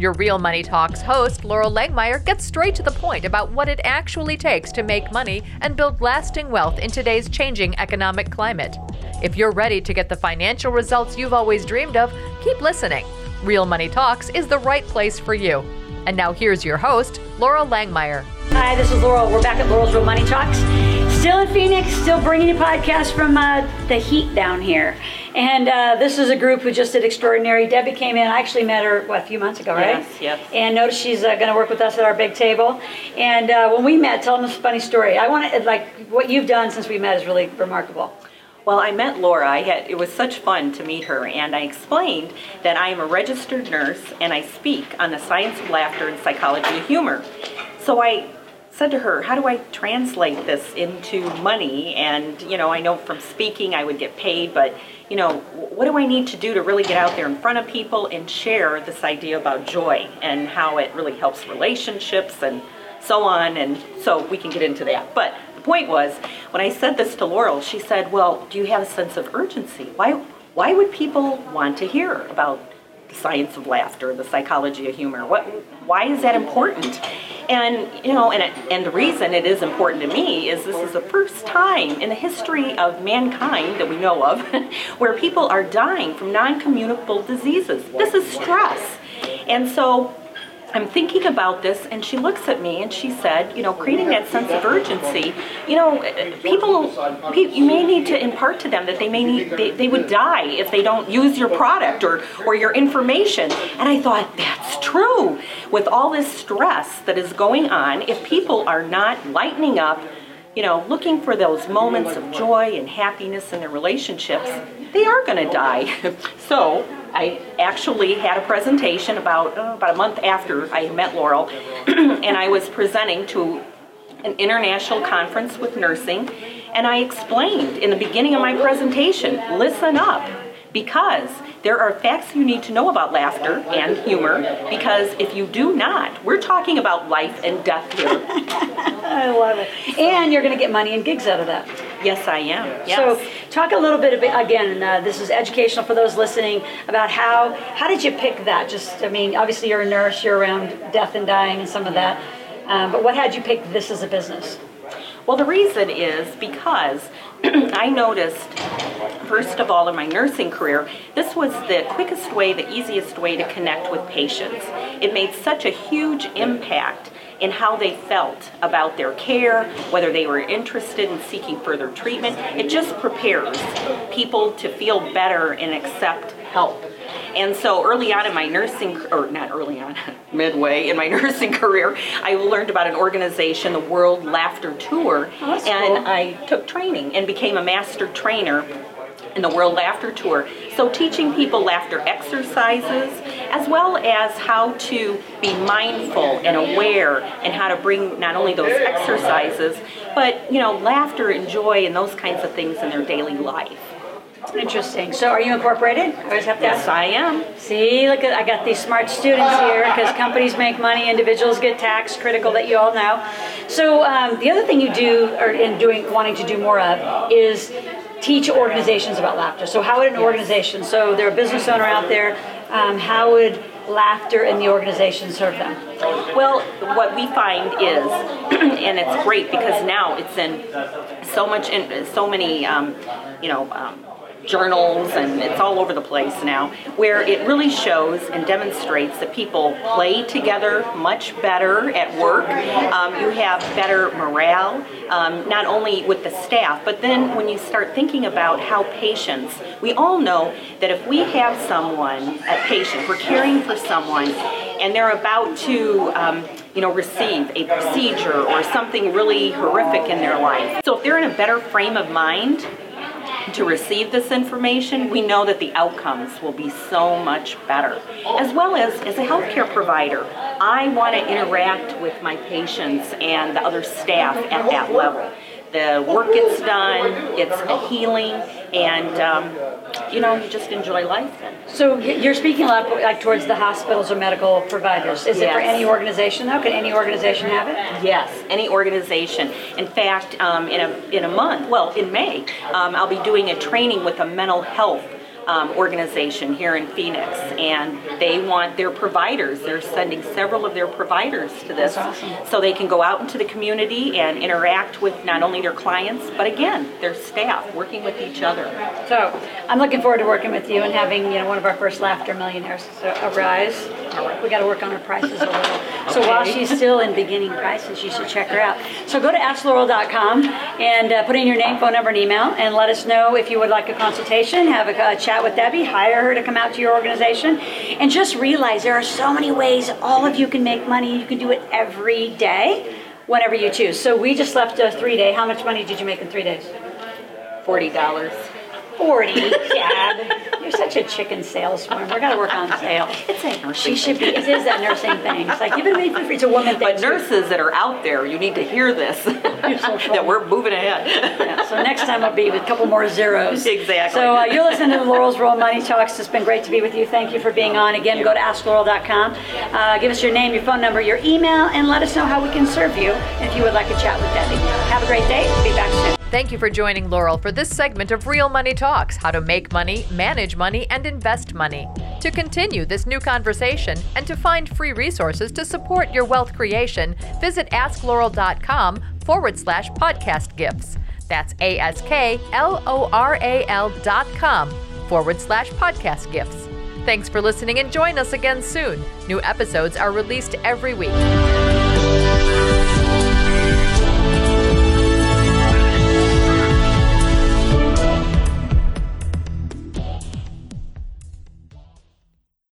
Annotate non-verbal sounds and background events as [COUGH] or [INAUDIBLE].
Your Real Money Talks host, Loral Langemeier, gets straight to the point about what it actually takes to make money and build lasting wealth in today's changing economic climate. If you're ready to get the financial results you've always dreamed of, keep listening. Real Money Talks is the right place for you. And now here's your host, Loral Langemeier. Hi, this is Loral. We're back at Loral's Real Money Talks. Still in Phoenix, still bringing you podcasts from uh, the heat down here. And uh, this is a group who just did extraordinary. Debbie came in. I actually met her what a few months ago, right? Yes, yes. And notice she's uh, going to work with us at our big table. And uh, when we met, tell them a funny story. I want to like what you've done since we met is really remarkable. Well, I met Laura. I had, it was such fun to meet her, and I explained that I am a registered nurse and I speak on the science of laughter and psychology of humor. So I said to her, How do I translate this into money? And, you know, I know from speaking I would get paid, but, you know, what do I need to do to really get out there in front of people and share this idea about joy and how it really helps relationships and so on? And so we can get into that. But the point was, when I said this to Loral, she said, Well, do you have a sense of urgency? Why, why would people want to hear about the science of laughter, the psychology of humor. What, why is that important? And you know, and it, and the reason it is important to me is this is the first time in the history of mankind that we know of [LAUGHS] where people are dying from non-communicable diseases. This is stress, and so I'm thinking about this, and she looks at me and she said, you know, creating that sense of urgency. You know, people, you may need to impart to them that they may need, they, they would die if they don't use your product or, or your information. And I thought, that's true. With all this stress that is going on, if people are not lightening up, you know, looking for those moments of joy and happiness in their relationships, they are going to die. [LAUGHS] so I actually had a presentation about uh, about a month after I met Loral, [CLEARS THROAT] and I was presenting to an international conference with nursing, and I explained in the beginning of my presentation, listen up because there are facts you need to know about laughter and humor because if you do not, we're talking about life and death here. [LAUGHS] I love it. And you're going to get money and gigs out of that. Yes, I am. Yes. So, talk a little bit about, again. Uh, this is educational for those listening about how how did you pick that? Just, I mean, obviously you're a nurse, you're around death and dying and some of that, um, but what had you pick this as a business? Well, the reason is because [CLEARS THROAT] I noticed, first of all, in my nursing career, this was the quickest way, the easiest way to connect with patients. It made such a huge impact in how they felt about their care, whether they were interested in seeking further treatment. It just prepares people to feel better and accept help. And so early on in my nursing, or not early on, [LAUGHS] midway in my [LAUGHS] nursing career, I learned about an organization, the World Laughter Tour, oh, and cool. I took training and became a master trainer in the World Laughter Tour. So, teaching people laughter exercises, as well as how to be mindful and aware, and how to bring not only those exercises, but you know, laughter and joy and those kinds of things in their daily life. Interesting. So, are you incorporated? I always have to Yes, ask. I am. See, look at I got these smart students here because companies make money, individuals get tax critical that you all know. So um, the other thing you do, or in doing, wanting to do more of, is teach organizations about laughter. So how would an organization, so they're a business owner out there, um, how would laughter in the organization serve them? Well, what we find is, [CLEARS THROAT] and it's great because now it's in so much, in so many, um, you know. Um, journals and it's all over the place now where it really shows and demonstrates that people play together much better at work um, you have better morale um, not only with the staff but then when you start thinking about how patients we all know that if we have someone a patient we're caring for someone and they're about to um, you know, receive a procedure or something really horrific in their life. So if they're in a better frame of mind to receive this information, we know that the outcomes will be so much better. As well as as a healthcare provider, I want to interact with my patients and the other staff at that level. The work gets done, it's a healing, and um, you know, you just enjoy life then. So you're speaking a lot like towards the hospitals or medical providers. Is it for any organization though? Can any organization have it? Yes, any organization. In fact, um, in a in a month, well, in May, um, I'll be doing a training with a mental health um, organization here in Phoenix, and they want their providers. They're sending several of their providers to this, awesome. so they can go out into the community and interact with not only their clients, but again, their staff, working with each other. So I'm looking forward to working with you and having you know one of our first laughter millionaires arise. We got to work on her prices a little. So while she's still in beginning prices, you should check her out. So go to AskLoral.com and uh, put in your name, phone number, and email, and let us know if you would like a consultation. Have a, a chat with Debbie. Hire her to come out to your organization, and just realize there are so many ways all of you can make money. You can do it every day. Whenever you choose. So we just left a three day. How much money did you make in three days? Forty dollars. 40, Dad. You're such a chicken saleswoman. We're going to work on sales. It's a nursing She should be. It is that nursing thing. It's like, give it away for free. It's a woman thing. But nurses that are out there, you need to hear this. [LAUGHS] [LAUGHS] that we're moving ahead. Yeah, so next time I'll be with a couple more zeros. Exactly. So uh, you're listening to the Loral's Real Money Talks. It's been great to be with you. Thank you for being on. Again, go to AskLoral.com. Uh, give us your name, your phone number, your email, and let us know how we can serve you if you would like a chat with Debbie. Have a great day. Be back soon. Thank you for joining Loral for this segment of Real Money Talks how to make money, manage money, and invest money. To continue this new conversation and to find free resources to support your wealth creation, visit askloral.com forward slash podcast gifts. That's A S K L O R A L dot com forward slash podcast gifts. Thanks for listening and join us again soon. New episodes are released every week.